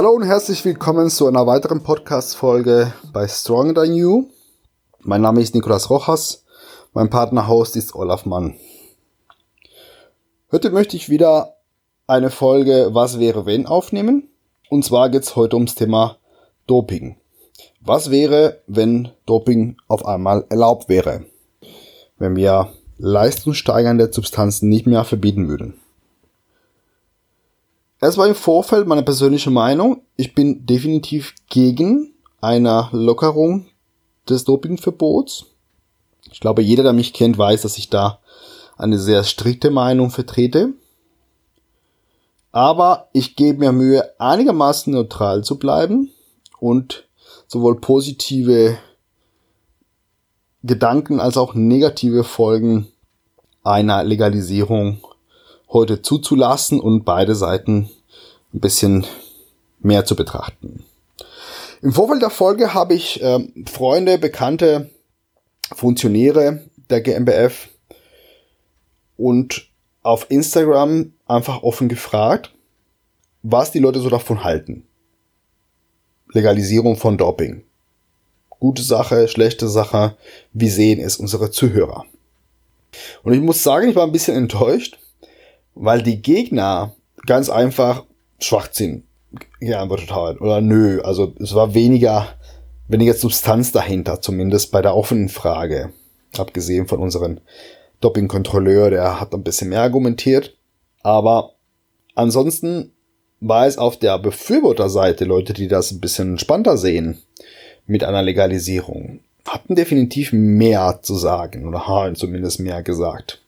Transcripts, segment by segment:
Hallo und herzlich willkommen zu einer weiteren Podcast-Folge bei Stronger Than You. Mein Name ist Nicolas Rojas. Mein Partner-Host ist Olaf Mann. Heute möchte ich wieder eine Folge Was wäre wenn aufnehmen. Und zwar geht es heute ums Thema Doping. Was wäre, wenn Doping auf einmal erlaubt wäre? Wenn wir leistungssteigernde Substanzen nicht mehr verbieten würden. Erstmal im Vorfeld meine persönliche Meinung. Ich bin definitiv gegen eine Lockerung des Dopingverbots. Ich glaube, jeder, der mich kennt, weiß, dass ich da eine sehr strikte Meinung vertrete. Aber ich gebe mir Mühe, einigermaßen neutral zu bleiben und sowohl positive Gedanken als auch negative Folgen einer Legalisierung heute zuzulassen und beide Seiten ein bisschen mehr zu betrachten. Im Vorfeld der Folge habe ich äh, Freunde, Bekannte, Funktionäre der GmbF und auf Instagram einfach offen gefragt, was die Leute so davon halten. Legalisierung von Doping. Gute Sache, schlechte Sache, wie sehen es unsere Zuhörer? Und ich muss sagen, ich war ein bisschen enttäuscht, weil die Gegner ganz einfach Schwachsinn geantwortet haben. Oder nö, also es war weniger, weniger Substanz dahinter, zumindest bei der offenen Frage. Abgesehen von unserem Doping-Kontrolleur, der hat ein bisschen mehr argumentiert. Aber ansonsten war es auf der Befürworterseite Leute, die das ein bisschen entspannter sehen mit einer Legalisierung hatten definitiv mehr zu sagen oder haben zumindest mehr gesagt.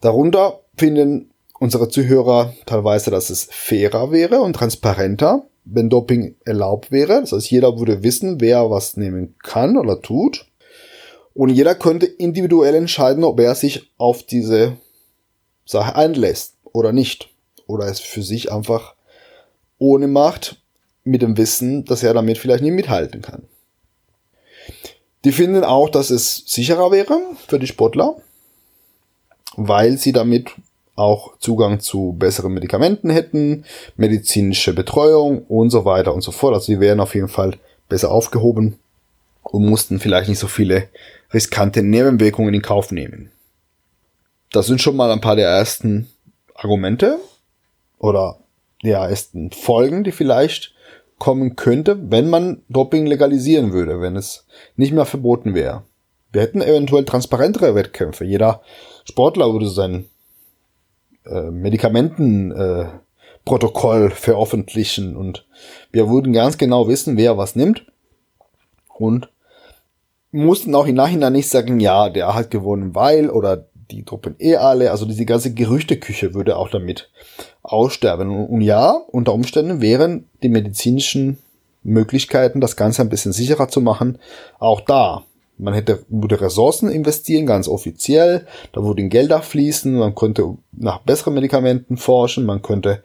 Darunter finden unsere Zuhörer teilweise, dass es fairer wäre und transparenter, wenn Doping erlaubt wäre. Das heißt, jeder würde wissen, wer was nehmen kann oder tut. Und jeder könnte individuell entscheiden, ob er sich auf diese Sache einlässt oder nicht. Oder es für sich einfach ohne macht, mit dem Wissen, dass er damit vielleicht nicht mithalten kann. Die finden auch, dass es sicherer wäre für die Sportler, weil sie damit auch Zugang zu besseren Medikamenten hätten, medizinische Betreuung und so weiter und so fort. Also sie wären auf jeden Fall besser aufgehoben und mussten vielleicht nicht so viele riskante Nebenwirkungen in Kauf nehmen. Das sind schon mal ein paar der ersten Argumente oder der ersten Folgen, die vielleicht kommen könnte, wenn man Doping legalisieren würde, wenn es nicht mehr verboten wäre. Wir hätten eventuell transparentere Wettkämpfe. Jeder Sportler würde sein äh, Medikamentenprotokoll äh, veröffentlichen und wir würden ganz genau wissen, wer was nimmt und mussten auch im Nachhinein nicht sagen, ja, der hat gewonnen, weil oder die Truppen eh alle, also diese ganze Gerüchteküche würde auch damit aussterben. Und ja, unter Umständen wären die medizinischen Möglichkeiten, das Ganze ein bisschen sicherer zu machen, auch da. Man hätte, würde Ressourcen investieren, ganz offiziell, da würden Gelder fließen, man könnte nach besseren Medikamenten forschen, man könnte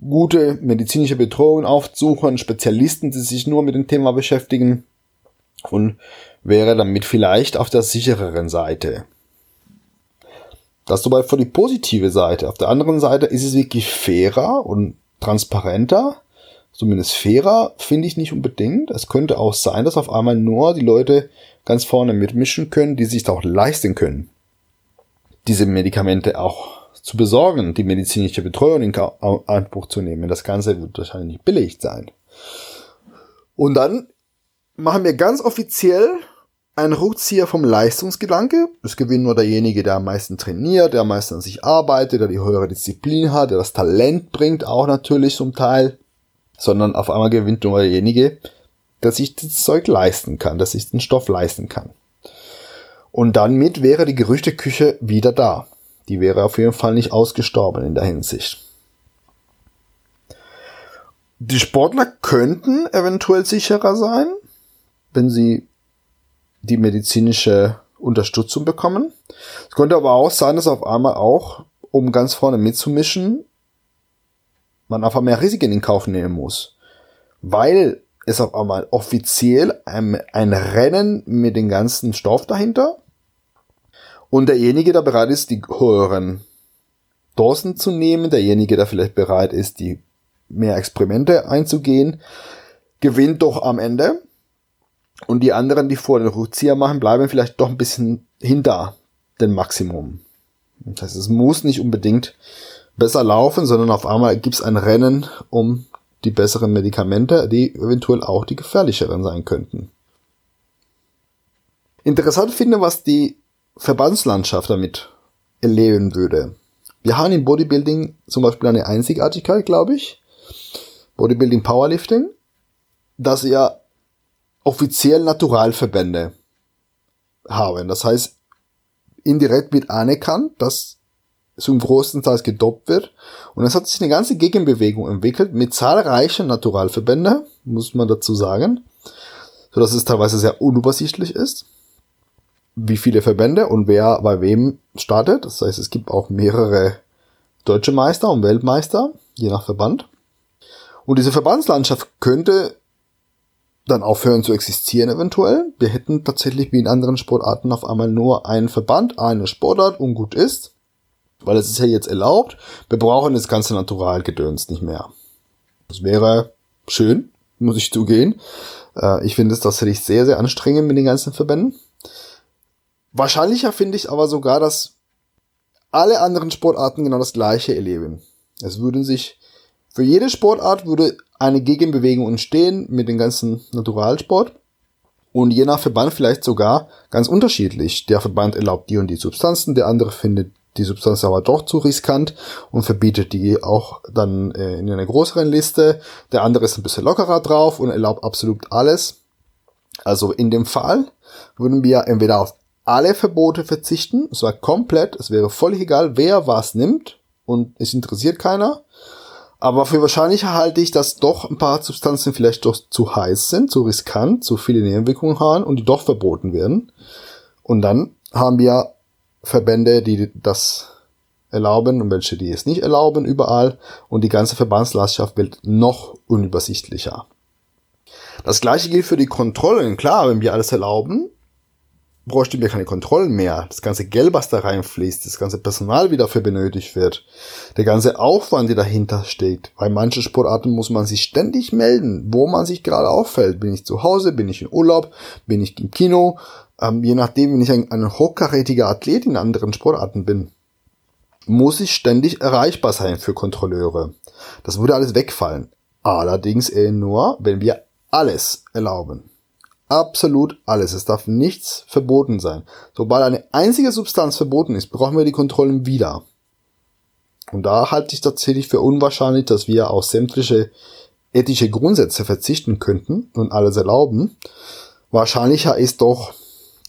gute medizinische Betreuung aufsuchen, Spezialisten, die sich nur mit dem Thema beschäftigen und wäre damit vielleicht auf der sichereren Seite. Das soweit für die positive Seite. Auf der anderen Seite ist es wirklich fairer und transparenter. Zumindest fairer finde ich nicht unbedingt. Es könnte auch sein, dass auf einmal nur die Leute ganz vorne mitmischen können, die sich auch leisten können, diese Medikamente auch zu besorgen, die medizinische Betreuung in Anspruch zu nehmen. Das Ganze wird wahrscheinlich nicht billig sein. Und dann machen wir ganz offiziell ein Rückzieher vom Leistungsgedanke. Es gewinnt nur derjenige, der am meisten trainiert, der am meisten an sich arbeitet, der die höhere Disziplin hat, der das Talent bringt, auch natürlich zum Teil. Sondern auf einmal gewinnt nur derjenige, der sich das Zeug leisten kann, der sich den Stoff leisten kann. Und dann mit wäre die Gerüchteküche wieder da. Die wäre auf jeden Fall nicht ausgestorben in der Hinsicht. Die Sportler könnten eventuell sicherer sein, wenn sie die medizinische Unterstützung bekommen. Es könnte aber auch sein, dass auf einmal auch, um ganz vorne mitzumischen, man einfach mehr Risiken in Kauf nehmen muss. Weil es auf einmal offiziell ein, ein Rennen mit dem ganzen Stoff dahinter und derjenige, der bereit ist, die höheren Dosen zu nehmen, derjenige, der vielleicht bereit ist, die mehr Experimente einzugehen, gewinnt doch am Ende. Und die anderen, die vor den Rückzieher machen, bleiben vielleicht doch ein bisschen hinter dem Maximum. Das heißt, es muss nicht unbedingt besser laufen, sondern auf einmal gibt es ein Rennen um die besseren Medikamente, die eventuell auch die gefährlicheren sein könnten. Interessant finde, was die Verbandslandschaft damit erleben würde. Wir haben im Bodybuilding zum Beispiel eine Einzigartigkeit, glaube ich. Bodybuilding Powerlifting, dass ja offiziell Naturalverbände haben. Das heißt, indirekt wird anerkannt, dass zum großen Teil gedopt wird. Und es hat sich eine ganze Gegenbewegung entwickelt mit zahlreichen Naturalverbänden, muss man dazu sagen, so dass es teilweise sehr unübersichtlich ist, wie viele Verbände und wer bei wem startet. Das heißt, es gibt auch mehrere deutsche Meister und Weltmeister, je nach Verband. Und diese Verbandslandschaft könnte dann aufhören zu existieren eventuell. Wir hätten tatsächlich wie in anderen Sportarten auf einmal nur einen Verband, eine Sportart und gut ist. Weil es ist ja jetzt erlaubt. Wir brauchen das ganze Naturalgedöns nicht mehr. Das wäre schön, muss ich zugehen. Äh, ich finde es tatsächlich sehr, sehr anstrengend mit den ganzen Verbänden. Wahrscheinlicher finde ich aber sogar, dass alle anderen Sportarten genau das gleiche erleben. Es würden sich, für jede Sportart würde eine Gegenbewegung entstehen mit dem ganzen Naturalsport. Und je nach Verband vielleicht sogar ganz unterschiedlich. Der Verband erlaubt die und die Substanzen, der andere findet die Substanz aber doch zu riskant und verbietet die auch dann äh, in einer größeren Liste. Der andere ist ein bisschen lockerer drauf und erlaubt absolut alles. Also in dem Fall würden wir entweder auf alle Verbote verzichten, es war komplett, es wäre völlig egal, wer was nimmt und es interessiert keiner. Aber für wahrscheinlich halte ich, dass doch ein paar Substanzen vielleicht doch zu heiß sind, zu riskant, zu viele Nebenwirkungen haben und die doch verboten werden. Und dann haben wir Verbände, die das erlauben und welche, die es nicht erlauben, überall. Und die ganze Verbandslandschaft wird noch unübersichtlicher. Das gleiche gilt für die Kontrollen. Klar, wenn wir alles erlauben, bräuchten wir keine Kontrollen mehr. Das ganze Geld, was da reinfließt, das ganze Personal, wie dafür benötigt wird, der ganze Aufwand, der dahinter steht. Bei manchen Sportarten muss man sich ständig melden, wo man sich gerade auffällt. Bin ich zu Hause, bin ich in Urlaub, bin ich im Kino, ähm, je nachdem, wenn ich ein, ein hochkarätiger Athlet in anderen Sportarten bin, muss ich ständig erreichbar sein für Kontrolleure. Das würde alles wegfallen. Allerdings eher nur, wenn wir alles erlauben. Absolut alles. Es darf nichts verboten sein. Sobald eine einzige Substanz verboten ist, brauchen wir die Kontrollen wieder. Und da halte ich tatsächlich für unwahrscheinlich, dass wir auf sämtliche ethische Grundsätze verzichten könnten und alles erlauben. Wahrscheinlicher ist doch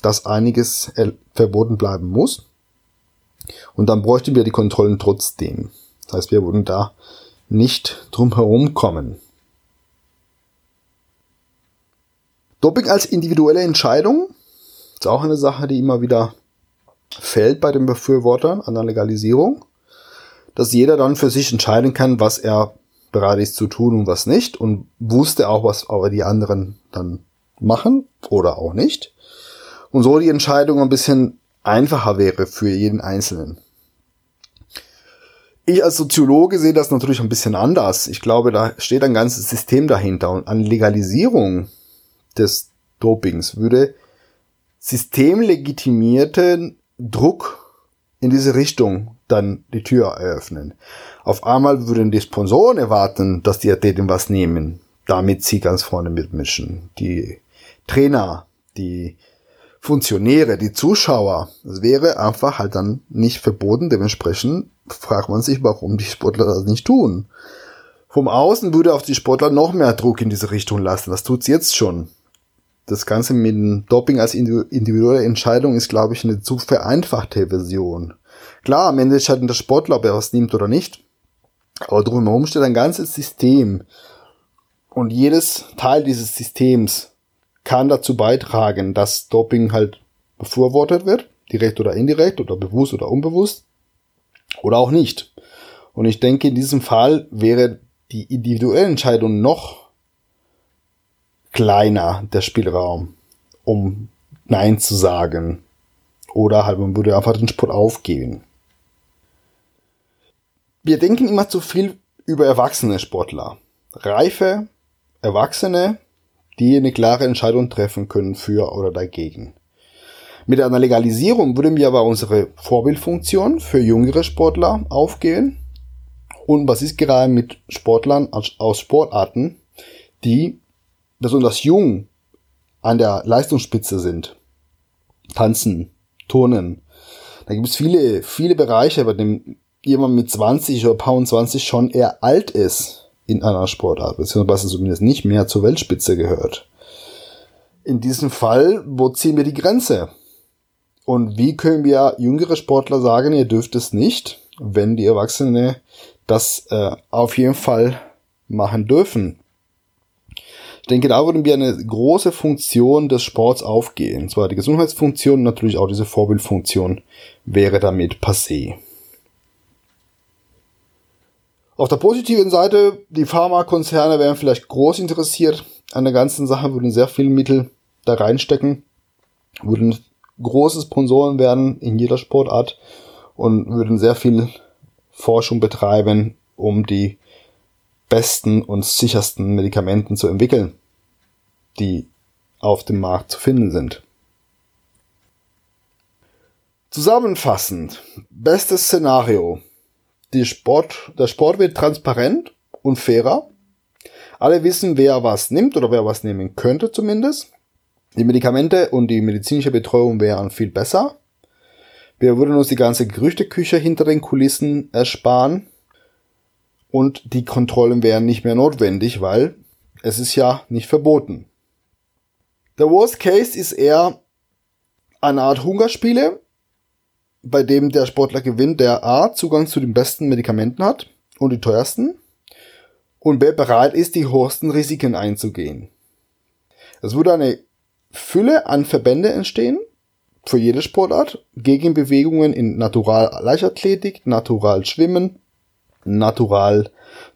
dass einiges verboten bleiben muss. Und dann bräuchten wir die Kontrollen trotzdem. Das heißt, wir würden da nicht drum herum kommen. Doping als individuelle Entscheidung ist auch eine Sache, die immer wieder fällt bei den Befürwortern an der Legalisierung, dass jeder dann für sich entscheiden kann, was er bereit ist zu tun und was nicht und wusste auch, was aber die anderen dann machen oder auch nicht und so die Entscheidung ein bisschen einfacher wäre für jeden Einzelnen. Ich als Soziologe sehe das natürlich ein bisschen anders. Ich glaube, da steht ein ganzes System dahinter und an Legalisierung des Dopings würde systemlegitimierten Druck in diese Richtung dann die Tür eröffnen. Auf einmal würden die Sponsoren erwarten, dass die Athleten was nehmen, damit sie ganz vorne mitmischen. Die Trainer, die Funktionäre, die Zuschauer. Es wäre einfach halt dann nicht verboten. Dementsprechend fragt man sich, warum die Sportler das nicht tun. Vom Außen würde auf die Sportler noch mehr Druck in diese Richtung lassen. Das tut's jetzt schon. Das Ganze mit dem Doping als individuelle Entscheidung ist, glaube ich, eine zu vereinfachte Version. Klar, am Ende entscheidet der Sportler, ob er was nimmt oder nicht. Aber drumherum steht ein ganzes System. Und jedes Teil dieses Systems kann dazu beitragen, dass Doping halt befürwortet wird, direkt oder indirekt oder bewusst oder unbewusst oder auch nicht. Und ich denke, in diesem Fall wäre die individuelle Entscheidung noch kleiner, der Spielraum, um Nein zu sagen. Oder halt, man würde einfach den Sport aufgeben. Wir denken immer zu viel über erwachsene Sportler. Reife, Erwachsene, die eine klare Entscheidung treffen können für oder dagegen. Mit einer Legalisierung würde mir aber unsere Vorbildfunktion für jüngere Sportler aufgehen. Und was ist gerade mit Sportlern aus Sportarten, die besonders jung an der Leistungsspitze sind? Tanzen, Turnen. Da gibt es viele, viele Bereiche, bei dem jemand mit 20 oder paar 20 schon eher alt ist in einer Sportart, beziehungsweise zumindest nicht mehr zur Weltspitze gehört. In diesem Fall, wo ziehen wir die Grenze? Und wie können wir jüngere Sportler sagen, ihr dürft es nicht, wenn die Erwachsene das äh, auf jeden Fall machen dürfen? Ich denke, da würden wir eine große Funktion des Sports aufgehen. Und zwar die Gesundheitsfunktion und natürlich auch diese Vorbildfunktion wäre damit passé. Auf der positiven Seite, die Pharmakonzerne wären vielleicht groß interessiert an der ganzen Sache, würden sehr viel Mittel da reinstecken, würden große Sponsoren werden in jeder Sportart und würden sehr viel Forschung betreiben, um die besten und sichersten Medikamenten zu entwickeln, die auf dem Markt zu finden sind. Zusammenfassend, bestes Szenario. Sport, der Sport wird transparent und fairer. Alle wissen, wer was nimmt oder wer was nehmen könnte zumindest. Die Medikamente und die medizinische Betreuung wären viel besser. Wir würden uns die ganze Gerüchteküche hinter den Kulissen ersparen. Und die Kontrollen wären nicht mehr notwendig, weil es ist ja nicht verboten. Der Worst Case ist eher eine Art Hungerspiele, bei dem der Sportler gewinnt, der A, Zugang zu den besten Medikamenten hat und die teuersten und B, bereit ist, die höchsten Risiken einzugehen. Es würde eine Fülle an Verbände entstehen, für jede Sportart, gegen Bewegungen in Natural Leichtathletik, Natural Schwimmen, Natural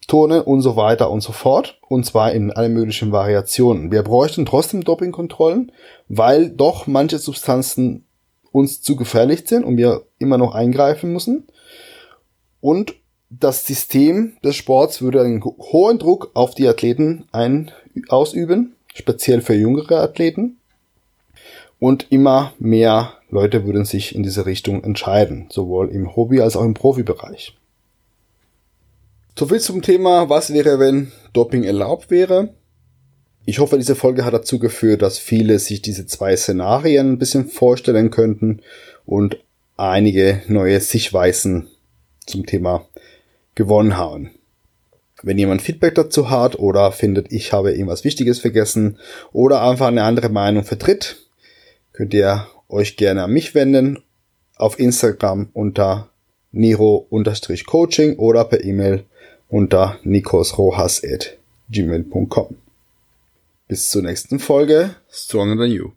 Turnen und so weiter und so fort. Und zwar in allen möglichen Variationen. Wir bräuchten trotzdem Dopingkontrollen, weil doch manche Substanzen uns zu gefährlich sind und wir immer noch eingreifen müssen. Und das System des Sports würde einen hohen Druck auf die Athleten ein, ausüben, speziell für jüngere Athleten. Und immer mehr Leute würden sich in diese Richtung entscheiden, sowohl im Hobby- als auch im Profibereich. Soviel zum Thema, was wäre, wenn Doping erlaubt wäre. Ich hoffe, diese Folge hat dazu geführt, dass viele sich diese zwei Szenarien ein bisschen vorstellen könnten und einige neue Sichtweisen zum Thema gewonnen haben. Wenn jemand Feedback dazu hat oder findet, ich habe irgendwas Wichtiges vergessen oder einfach eine andere Meinung vertritt, könnt ihr euch gerne an mich wenden auf Instagram unter niro-coaching oder per E-Mail unter nikosrohas.gmail.com. Bis zur nächsten Folge. Stronger Than You.